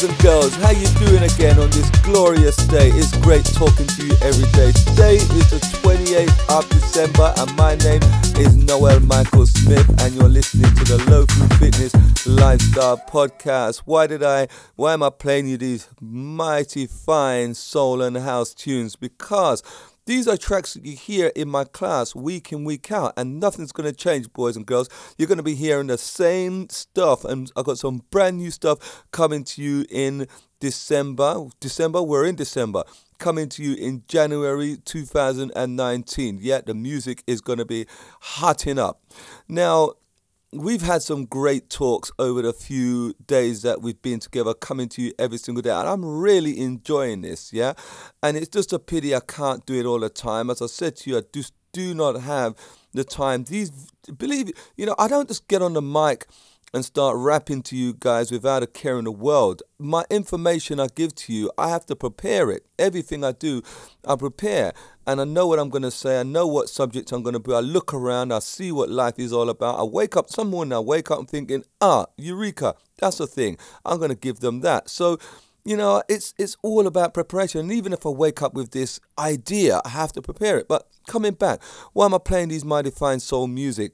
Boys and girls, how you doing again on this glorious day? It's great talking to you every day. Today is the 28th of December and my name is Noel Michael Smith and you're listening to the Local Fitness Lifestyle Podcast. Why did I, why am I playing you these mighty fine soul and house tunes? Because these are tracks you hear in my class week in, week out, and nothing's going to change, boys and girls. You're going to be hearing the same stuff, and I've got some brand new stuff coming to you in December. December, we're in December. Coming to you in January 2019. Yeah, the music is going to be hotting up. Now, we've had some great talks over the few days that we've been together, coming to you every single day, and I'm really enjoying this. Yeah, and it's just a pity I can't do it all the time. As I said to you, I just do not have the time. These, believe you know, I don't just get on the mic and start rapping to you guys without a care in the world. My information I give to you, I have to prepare it. Everything I do, I prepare. And I know what I'm going to say. I know what subject I'm going to be. I look around, I see what life is all about. I wake up, some morning I wake up thinking, ah, Eureka, that's the thing. I'm going to give them that. So, you know, it's it's all about preparation. And even if I wake up with this idea, I have to prepare it. But coming back, why am I playing these mighty fine soul music?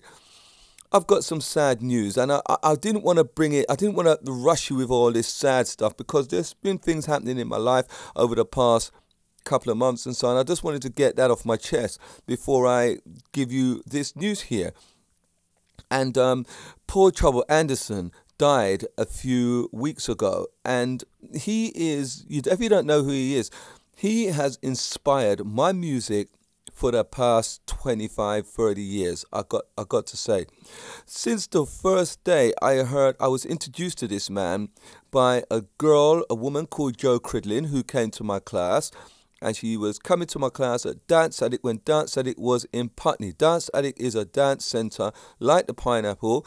I've got some sad news, and I, I didn't want to bring it, I didn't want to rush you with all this sad stuff because there's been things happening in my life over the past couple of months and so on. I just wanted to get that off my chest before I give you this news here. And um, Paul Trouble Anderson died a few weeks ago, and he is, if you don't know who he is, he has inspired my music for the past 25 30 years i got i got to say since the first day i heard i was introduced to this man by a girl a woman called joe cridlin who came to my class and she was coming to my class at Dance Addict when Dance Addict was in Putney. Dance Addict is a dance centre like the Pineapple,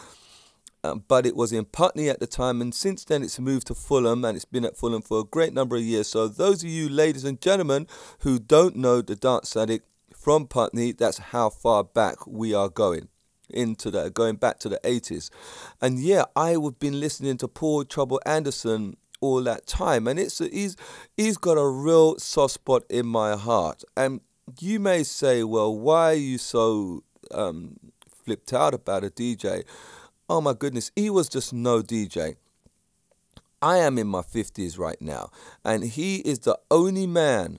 um, but it was in Putney at the time, and since then it's moved to Fulham, and it's been at Fulham for a great number of years. So, those of you ladies and gentlemen who don't know the Dance Addict, from Putney. That's how far back we are going into the going back to the 80s. And yeah, I would been listening to Paul Trouble Anderson all that time, and it's he's he's got a real soft spot in my heart. And you may say, well, why are you so um, flipped out about a DJ? Oh my goodness, he was just no DJ. I am in my 50s right now, and he is the only man,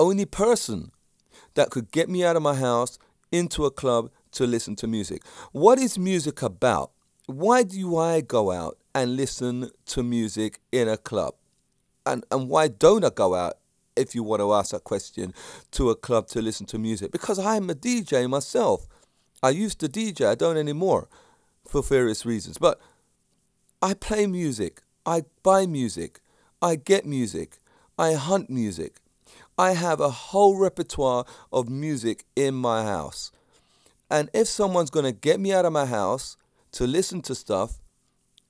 only person that could get me out of my house into a club to listen to music. What is music about? Why do I go out and listen to music in a club? And, and why don't I go out, if you want to ask that question, to a club to listen to music? Because I'm a DJ myself. I used to DJ, I don't anymore for various reasons. But I play music, I buy music, I get music, I hunt music, I have a whole repertoire of music in my house. And if someone's going to get me out of my house to listen to stuff,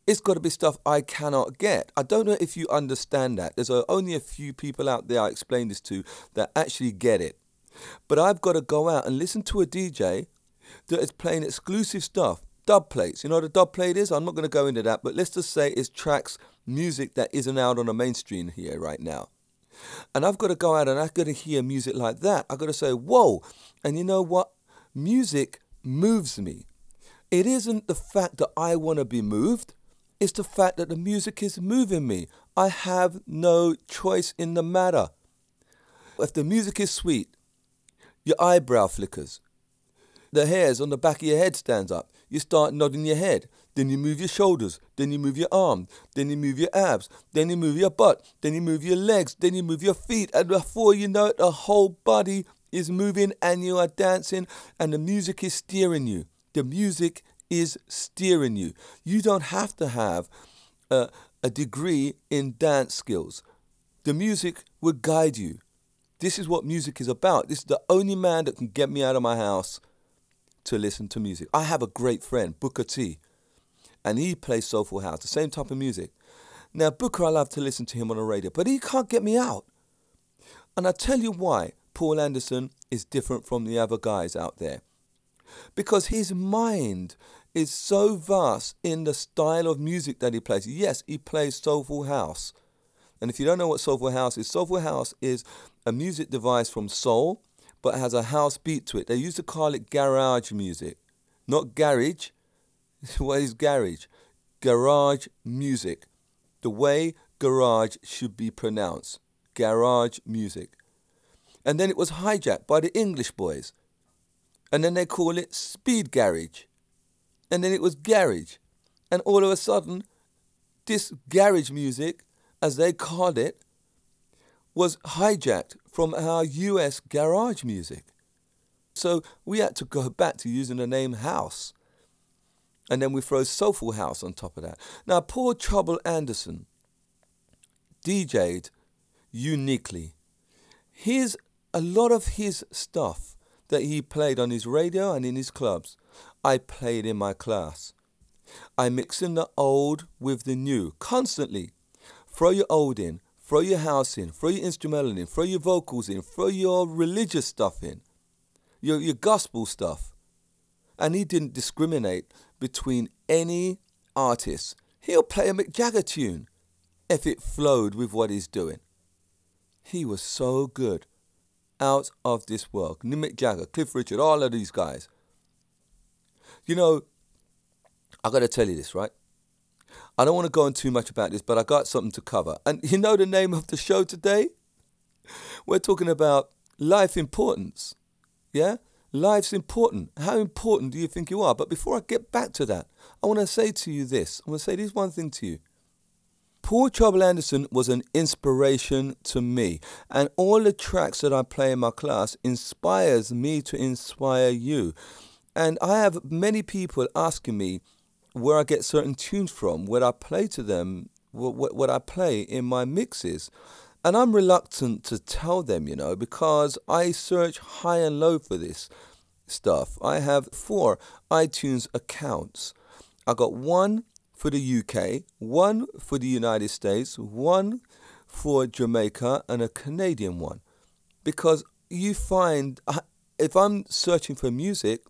it's got to be stuff I cannot get. I don't know if you understand that. There's uh, only a few people out there I explain this to that actually get it. But I've got to go out and listen to a DJ that is playing exclusive stuff, dub plates. You know what a dub plate is? I'm not going to go into that, but let's just say it's tracks, music that isn't out on the mainstream here right now. And I've got to go out and I've got to hear music like that. I've got to say, whoa. And you know what? Music moves me. It isn't the fact that I want to be moved, it's the fact that the music is moving me. I have no choice in the matter. If the music is sweet, your eyebrow flickers, the hairs on the back of your head stands up, you start nodding your head, then you move your shoulders, then you move your arm, then you move your abs, then you move your butt, then you move your legs, then you move your feet, and before you know it, the whole body is moving and you are dancing, and the music is steering you. The music is steering you. You don't have to have a, a degree in dance skills. The music will guide you. This is what music is about. This is the only man that can get me out of my house to listen to music. I have a great friend, Booker T and he plays soulful house, the same type of music. Now, Booker, I love to listen to him on the radio, but he can't get me out. And I tell you why Paul Anderson is different from the other guys out there. Because his mind is so vast in the style of music that he plays. Yes, he plays soulful house. And if you don't know what soulful house is, soulful house is a music device from soul, but has a house beat to it. They used to call it garage music, not garage. What is garage? Garage music. The way garage should be pronounced. Garage music. And then it was hijacked by the English boys. And then they call it speed garage and then it was garage. And all of a sudden, this garage music, as they called it, was hijacked from our US garage music. So we had to go back to using the name house. And then we throw Soulful House on top of that. Now, Paul Trouble Anderson DJ'd uniquely. Here's a lot of his stuff that he played on his radio and in his clubs I played in my class. I mix in the old with the new constantly. Throw your old in, throw your house in, throw your instrumental in, throw your vocals in, throw your religious stuff in, your, your gospel stuff. And he didn't discriminate between any artist. He'll play a Mick Jagger tune if it flowed with what he's doing. He was so good. Out of this world. Mick Jagger, Cliff Richard, all of these guys. You know, I got to tell you this, right? I don't want to go on too much about this, but I got something to cover. And you know the name of the show today? We're talking about life importance. Yeah? Life's important. How important do you think you are? But before I get back to that, I want to say to you this. I want to say this one thing to you. Paul Trouble Anderson was an inspiration to me, and all the tracks that I play in my class inspires me to inspire you. And I have many people asking me where I get certain tunes from, where I play to them, what, what I play in my mixes. And I'm reluctant to tell them, you know, because I search high and low for this stuff. I have four iTunes accounts. I got one for the UK, one for the United States, one for Jamaica, and a Canadian one. Because you find, if I'm searching for music,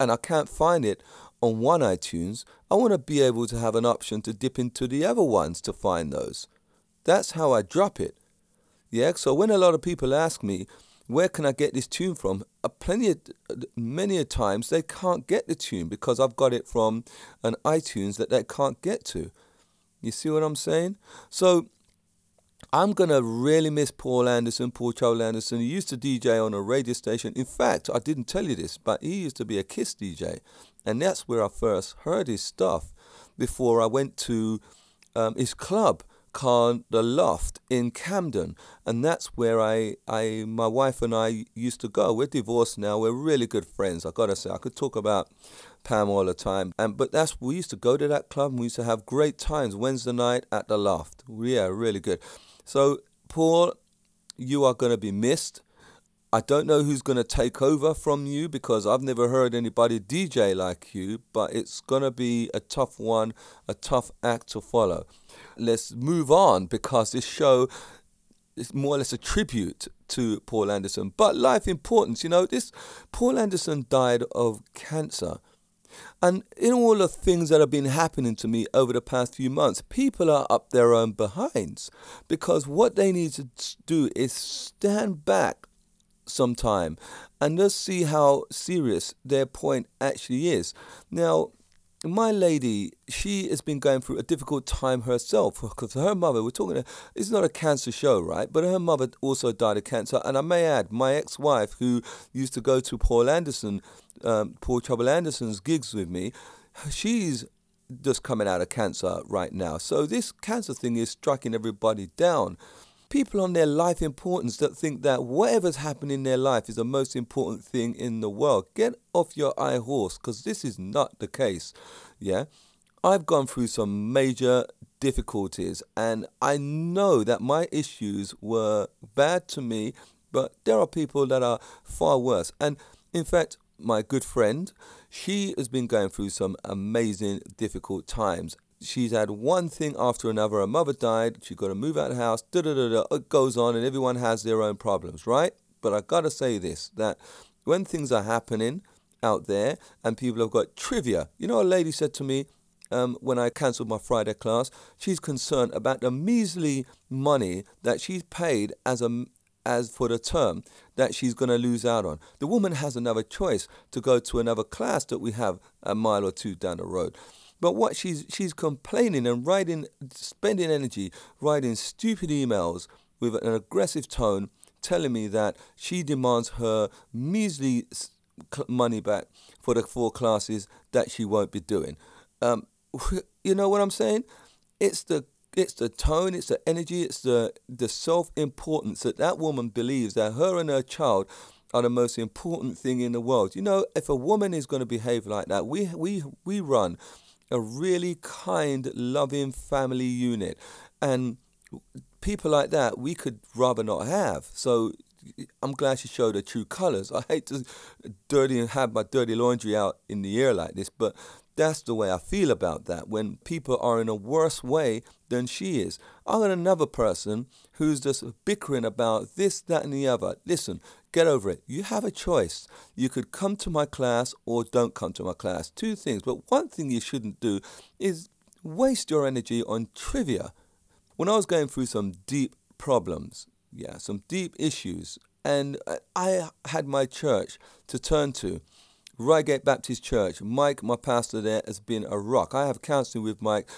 and I can't find it on one iTunes, I want to be able to have an option to dip into the other ones to find those. That's how I drop it. Yeah, so when a lot of people ask me, where can I get this tune from? Uh, plenty of, many a times they can't get the tune because I've got it from an iTunes that they can't get to. You see what I'm saying? So I'm to really miss Paul Anderson, Paul Charles Anderson. He used to DJ on a radio station. In fact, I didn't tell you this, but he used to be a Kiss DJ. And that's where I first heard his stuff before I went to um, his club called The Loft in Camden. And that's where I, I, my wife and I used to go. We're divorced now. We're really good friends. I got to say, I could talk about Pam all the time. And but that's we used to go to that club. and We used to have great times Wednesday night at the Loft. Yeah, really good. So, Paul, you are going to be missed. I don't know who's going to take over from you because I've never heard anybody DJ like you, but it's going to be a tough one, a tough act to follow. Let's move on because this show is more or less a tribute to Paul Anderson. But life importance, you know, this Paul Anderson died of cancer and in all the things that have been happening to me over the past few months, people are up their own behinds because what they need to do is stand back sometime and just see how serious their point actually is. Now, my lady, she has been going through a difficult time herself because her mother, we're talking, it's not a cancer show, right? But her mother also died of cancer. And I may add, my ex wife, who used to go to Paul Anderson, um, Paul Trouble Anderson's gigs with me, she's just coming out of cancer right now. So this cancer thing is striking everybody down people on their life importance that think that whatever's happening in their life is the most important thing in the world. Get off your high horse because this is not the case. Yeah. I've gone through some major difficulties and I know that my issues were bad to me, but there are people that are far worse. And in fact, my good friend, she has been going through some amazing difficult times she's had one thing after another. Her mother died. She got to move out of the house. Da da da da. It goes on, and everyone has their own problems, right? But I gotta say this: that when things are happening, out there, and people have got trivia. You know, a lady said to me, um, when I cancelled my Friday class, she's concerned about the measly money that she's paid as a as for the term that she's going to lose out on. The woman has another choice to go to another class that we have a mile or two down the road. But what she's she's complaining and writing, spending energy writing stupid emails with an aggressive tone, telling me that she demands her measly money back for the four classes that she won't be doing. Um, you know what I'm saying? It's the it's the tone, it's the energy, it's the the self importance that that woman believes that her and her child are the most important thing in the world. You know, if a woman is going to behave like that, we we we run a really kind, loving family unit, and people like that we could rather not have. So I'm glad she showed her true colors. I hate to dirty and have my dirty laundry out in the air like this, but that's the way I feel about that. When people are in a worse way than she is. I got another person who's just bickering about this, that, and the other. Listen, get over it. You have a choice. You could come to my class or don't come to my class. Two things. But one thing you shouldn't do is waste your energy on trivia. When I was going through some deep problems, yeah, some deep issues, and I had my church to turn to. Reigate Baptist Church. Mike, my pastor there, has been a rock. I have counseling with Mike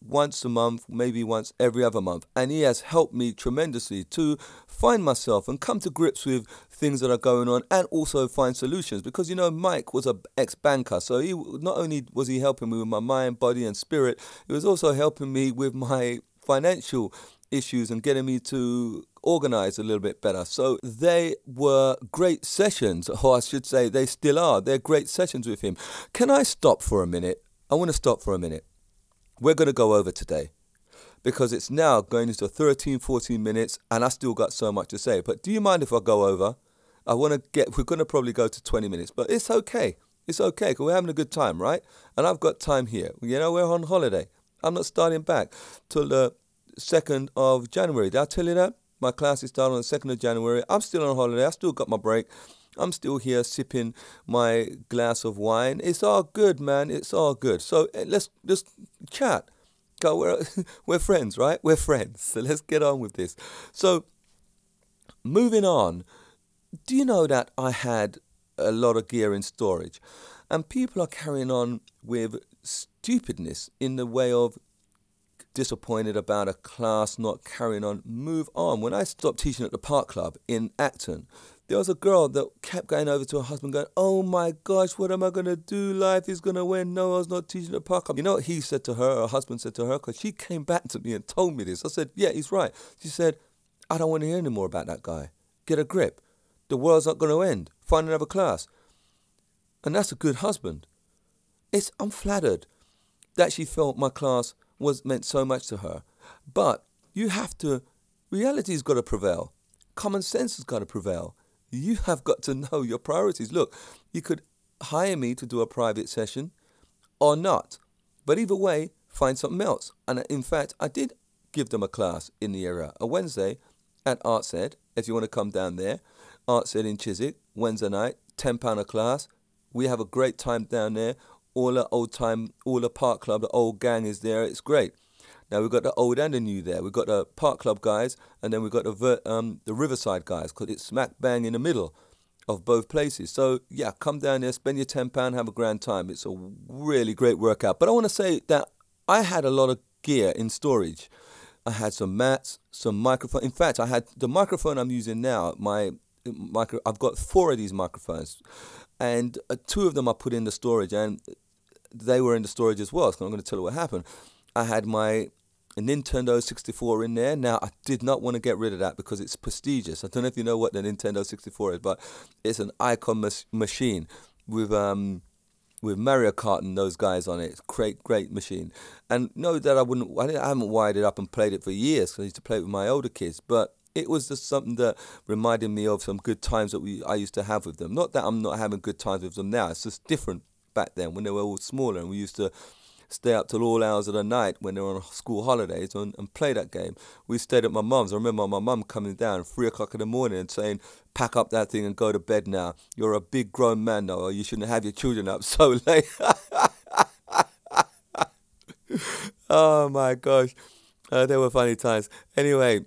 once a month, maybe once every other month. And he has helped me tremendously to find myself and come to grips with things that are going on and also find solutions. Because, you know, Mike was an ex banker. So he not only was he helping me with my mind, body, and spirit, he was also helping me with my financial issues and getting me to organize a little bit better. So they were great sessions, or I should say, they still are. They're great sessions with him. Can I stop for a minute? I want to stop for a minute. We're going to go over today because it's now going into 13, 14 minutes, and I still got so much to say. But do you mind if I go over? I want to get, we're going to probably go to 20 minutes, but it's okay. It's okay because we're having a good time, right? And I've got time here. You know, we're on holiday. I'm not starting back till the 2nd of January. Did I tell you that? My class is starting on the 2nd of January. I'm still on holiday. I still got my break. I'm still here sipping my glass of wine. It's all good, man. It's all good. So eh, let's just chat. Go, we're, we're friends, right? We're friends. So let's get on with this. So, moving on, do you know that I had a lot of gear in storage? And people are carrying on with stupidness in the way of disappointed about a class not carrying on, move on. When I stopped teaching at the Park Club in Acton, there was a girl that kept going over to her husband, going, "Oh my gosh, what am I gonna do? Life is gonna win. No, I was not teaching at Park Club." You know what he said to her? Her husband said to her, because she came back to me and told me this. I said, "Yeah, he's right." She said, "I don't want to hear any more about that guy. Get a grip. The world's not gonna end. Find another class." And that's a good husband. It's I'm flattered that she felt my class was meant so much to her. But you have to, reality's got to prevail. Common sense has got to prevail. You have got to know your priorities. Look, you could hire me to do a private session or not. But either way, find something else. And uh, in fact, I did give them a class in the area, a Wednesday at Arts Ed, if you want to come down there. Arts Ed in Chiswick, Wednesday night, £10 a class. We have a great time down there all the old time, all the Park Club, the old gang is there. It's great. Now we've got the old and the new there. We've got the Park Club guys, and then we've got the um, the Riverside guys, because it's smack bang in the middle of both places. So yeah, come down there, spend your ten pound, have a grand time. It's a really great workout. But I want to say that I had a lot of gear in storage. I had some mats, some microphone. In fact, I had the microphone I'm using now. My micro. I've got four of these microphones, and uh, two of them I put in the storage, and they were in the storage as well. So I'm going to tell you what happened. I had my Nintendo 64 in there. Now, I did not want to get rid of that because it's prestigious. I don't know if you know what the Nintendo 64 is, but it's an icon mas- machine with um with Mario Kart and those guys on it. Great, great machine. And know that I wouldn't, I, I haven't wired it up and played it for years because I used to play it with my older kids. But it was just something that reminded me of some good times that we I used to have with them. Not that I'm not having good times with them now. It's just different back then when they were all smaller and we used to stay up till all hours of the night when they're on school holidays and, and play that game. We stayed at my mum's. I remember my mum coming down three o'clock in the morning and saying, "Pack up that thing and go to bed now. You're a big grown man now, you shouldn't have your children up so late." oh my gosh, uh, they were funny times. Anyway,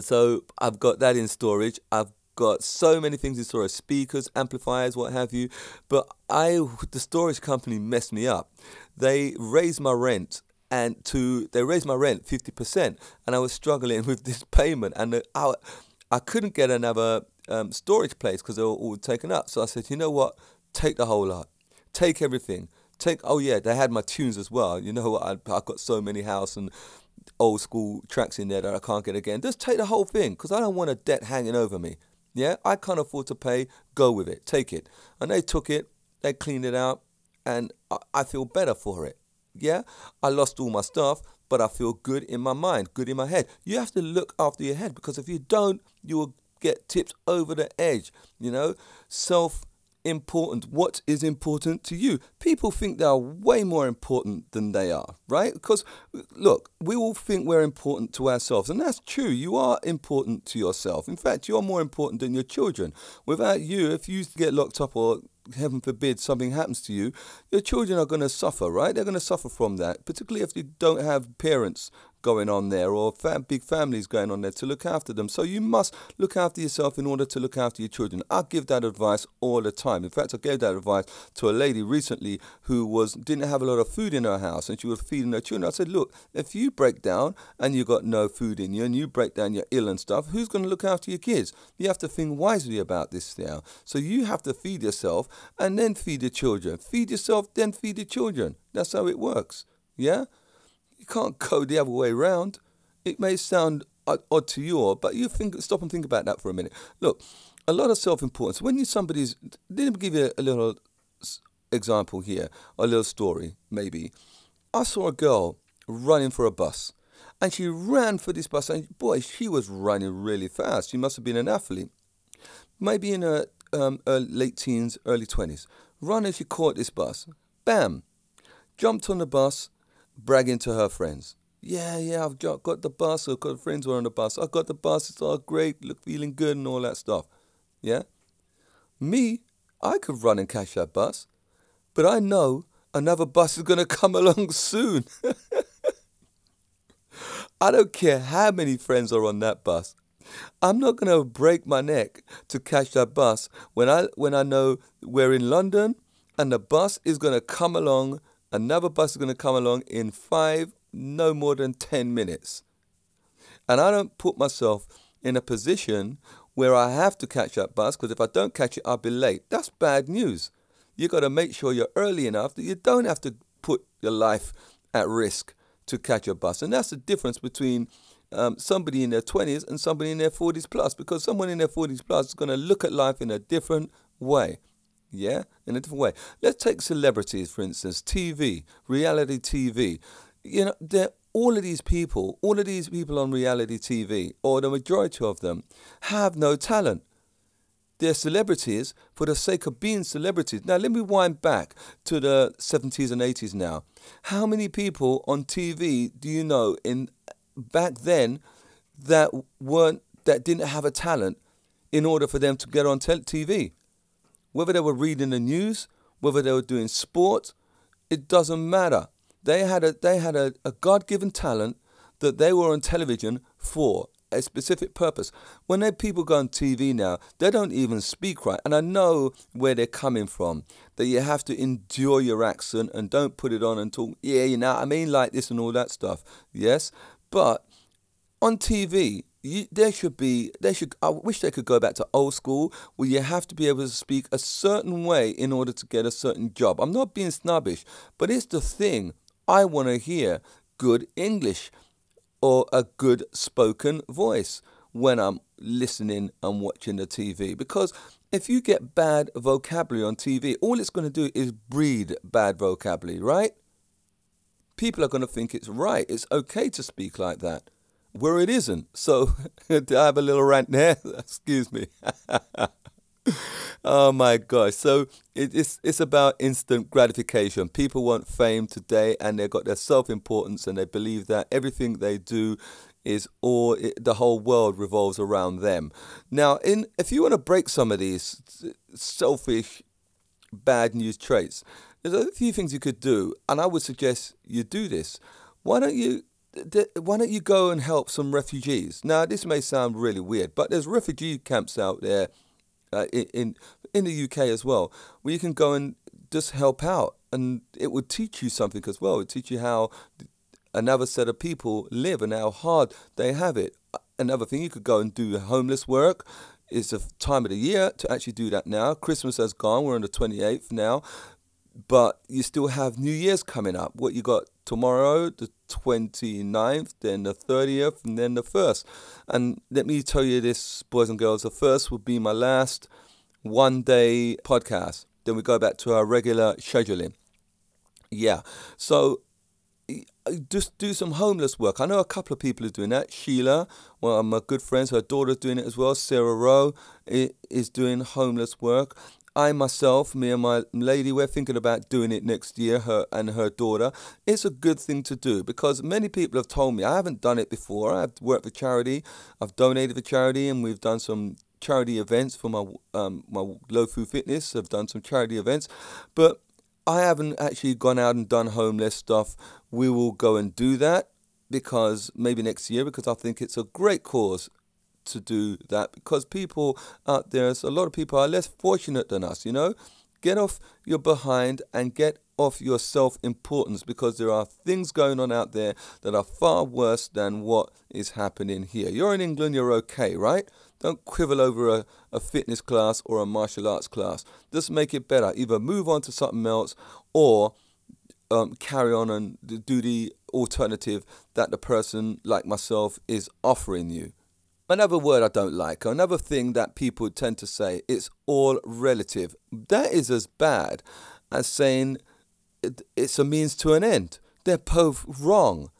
so I've got that in storage. I've got so many things in storage speakers amplifiers what have you. But i the storage company messed me up. They raised my rent and to they raised my rent 50% and i was struggling with this payment and i, I couldn't get another um, storage place because they were all taken up. So i said you know what? Take the whole lot. Take everything. Take oh yeah they had my tunes as well. You know what? I, I got so many house and old school tracks in there that i can't get again. Just take the whole thing because i don't want a debt hanging over me yeah, I can't afford to pay. Go with it. Take it. And they took it. They cleaned it out, and I, I feel better for it. Yeah, I lost all my stuff, but I feel good in my mind, good in my head. You have to look after your head because if you don't, you will get tipped over the edge. You know, self important? What is important to you? People think they are way more important than they are, right? Because, look, we all think we're important to ourselves, and that's true. You are important to yourself. In fact, you're more important than your children. Without you, if you get locked up or heaven forbid something happens to you, your children are going to suffer, right? They're going to suffer from that, particularly if you don't have parents going on there or big families going on there to look after them. So you must look after yourself in order to look after your children. I give that advice all the time. In fact, I gave that advice to a lady recently who was didn't have a lot of food in her house and she was feeding her children. I said, look, if you break down and you got no food in you and you break down, you're ill and stuff, who's going to look after your kids? You have to think wisely about this now. So you have to feed yourself and then feed your children. Feed yourself, then feed your children. That's how it works. Yeah? You can't go the other way around. It may sound odd to you, but you think stop and think about that for a minute. Look, a lot of self-importance. When you somebody's, let me give you a little example here, a little story maybe. I saw a girl running for a bus, and she ran for this bus, and boy, she was running really fast. She must have been an athlete, maybe in her um, late teens, early twenties. Run Running, she caught this bus, bam, jumped on the bus, bragging to her friends. Yeah, yeah, I've got got the bus. I've got friends who are on the bus. I got the bus. It's all great. Look, feeling good and all that stuff. Yeah. Me, I could run and catch that bus, but I know another bus is going to come along soon. I don't care how many friends are on that bus. I'm not going to break my neck to catch that bus when I when I know we're in London and the bus is going to come along Another bus is going to come along in five, no more than 10 minutes. And I don't put myself in a position where I have to catch that bus because if I don't catch it, I'll be late. That's bad news. You've got to make sure you're early enough that you don't have to put your life at risk to catch a bus. And that's the difference between um, somebody in their 20s and somebody in their 40s plus because someone in their 40s plus is going to look at life in a different way yeah, in a different way. Let's take celebrities, for instance, TV, reality TV. You know, they're, all of these people, all of these people on reality TV, or the majority of them, have no talent. They're celebrities for the sake of being celebrities. Now, let me wind back to the 70s and 80s now. How many people on TV do you know in back then that weren't that didn't have a talent in order for them to get on TV? Whether they were reading the news, whether they were doing sport, it doesn't matter. They had a they had a, a God given talent that they were on television for a specific purpose. When they people go on TV now, they don't even speak right. And I know where they're coming from. That you have to endure your accent and don't put it on and talk, yeah, you know, I mean like this and all that stuff. Yes. But on TV, you, there should be there should I wish they could go back to old school where you have to be able to speak a certain way in order to get a certain job. I'm not being snobbish, but it's the thing. I want to hear good English or a good spoken voice when I'm listening and watching the TV because if you get bad vocabulary on TV, all it's going to do is breed bad vocabulary, right? People are going to think it's right. It's okay to speak like that where it isn't. So I have a little rant there. Excuse me. oh my gosh. So it, it's it's about instant gratification. People want fame today and they've got their self importance and they believe that everything they do is all it, the whole world revolves around them. Now, in if you want to break some of these selfish bad news traits, there's a few things you could do, and I would suggest you do this. Why don't you why don't you go and help some refugees? Now, this may sound really weird, but there's refugee camps out there uh, in in the UK as well, where you can go and just help out, and it would teach you something as well. It teach you how another set of people live and how hard they have it. Another thing, you could go and do homeless work. It's a time of the year to actually do that now. Christmas has gone. We're on the 28th now. But you still have New Year's coming up. What you got tomorrow, the 29th, then the 30th, and then the 1st. And let me tell you this, boys and girls, the 1st will be my last one day podcast. Then we go back to our regular scheduling. Yeah. So uh, just do some homeless work. I know a couple of people are doing that. Sheila, one of my good friends, her daughter's doing it as well. Sarah Rowe is doing homeless work. I myself, me and my lady, we're thinking about doing it next year, her and her daughter. It's a good thing to do because many people have told me I haven't done it before. I've worked for charity, I've donated for charity, and we've done some charity events for my um, my low food fitness. I've done some charity events, but I haven't actually gone out and done homeless stuff. We will go and do that because maybe next year because I think it's a great cause to do that because people out there, a lot of people are less fortunate than us, you know. Get off your behind and get off your self importance because there are things going on out there that are far worse than what is happening here. You're in England, you're okay, right? Don't quibble over a, a fitness class or a martial arts class. Just make it better. Either move on to something else or um, carry on and do the alternative that the person like myself is offering you. Another word I don't like, another thing that people tend to say, it's all relative. That is as bad as saying it, it's a means to an end. They're both wrong.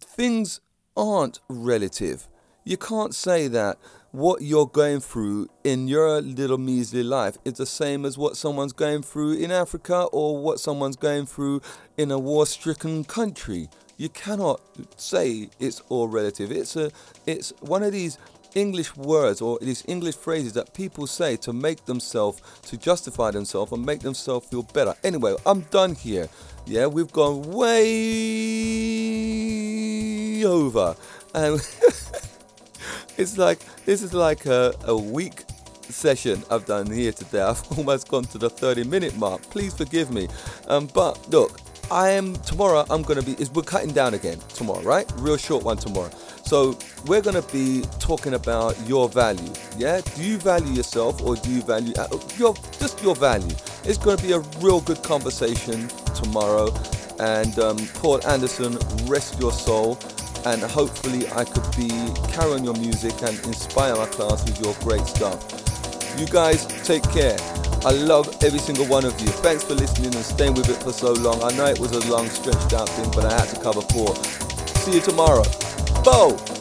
Things aren't relative. You can't say that what you're going through in your little measly life is the same as what someone's going through in Africa or what someone's going through in a war stricken country. You cannot say it's all relative. It's a it's one of these English words or these English phrases that people say to make themselves to justify themselves and make themselves feel better. Anyway, I'm done here. Yeah, we've gone way over. And it's like this is like a, a week session I've done here today. I've almost gone to the 30 minute mark. Please forgive me. Um, but look, I am tomorrow. I'm gonna be. Is we're cutting down again tomorrow, right? Real short one tomorrow. So we're gonna be talking about your value. Yeah. Do you value yourself or do you value uh, your just your value? It's gonna be a real good conversation tomorrow. And um, Paul Anderson, rest your soul. And hopefully, I could be carry on your music and inspire my class with your great stuff. You guys take care. I love every single one of you. Thanks for listening and staying with it for so long. I know it was a long, stretched out thing, but I had to cover four. See you tomorrow. Bo!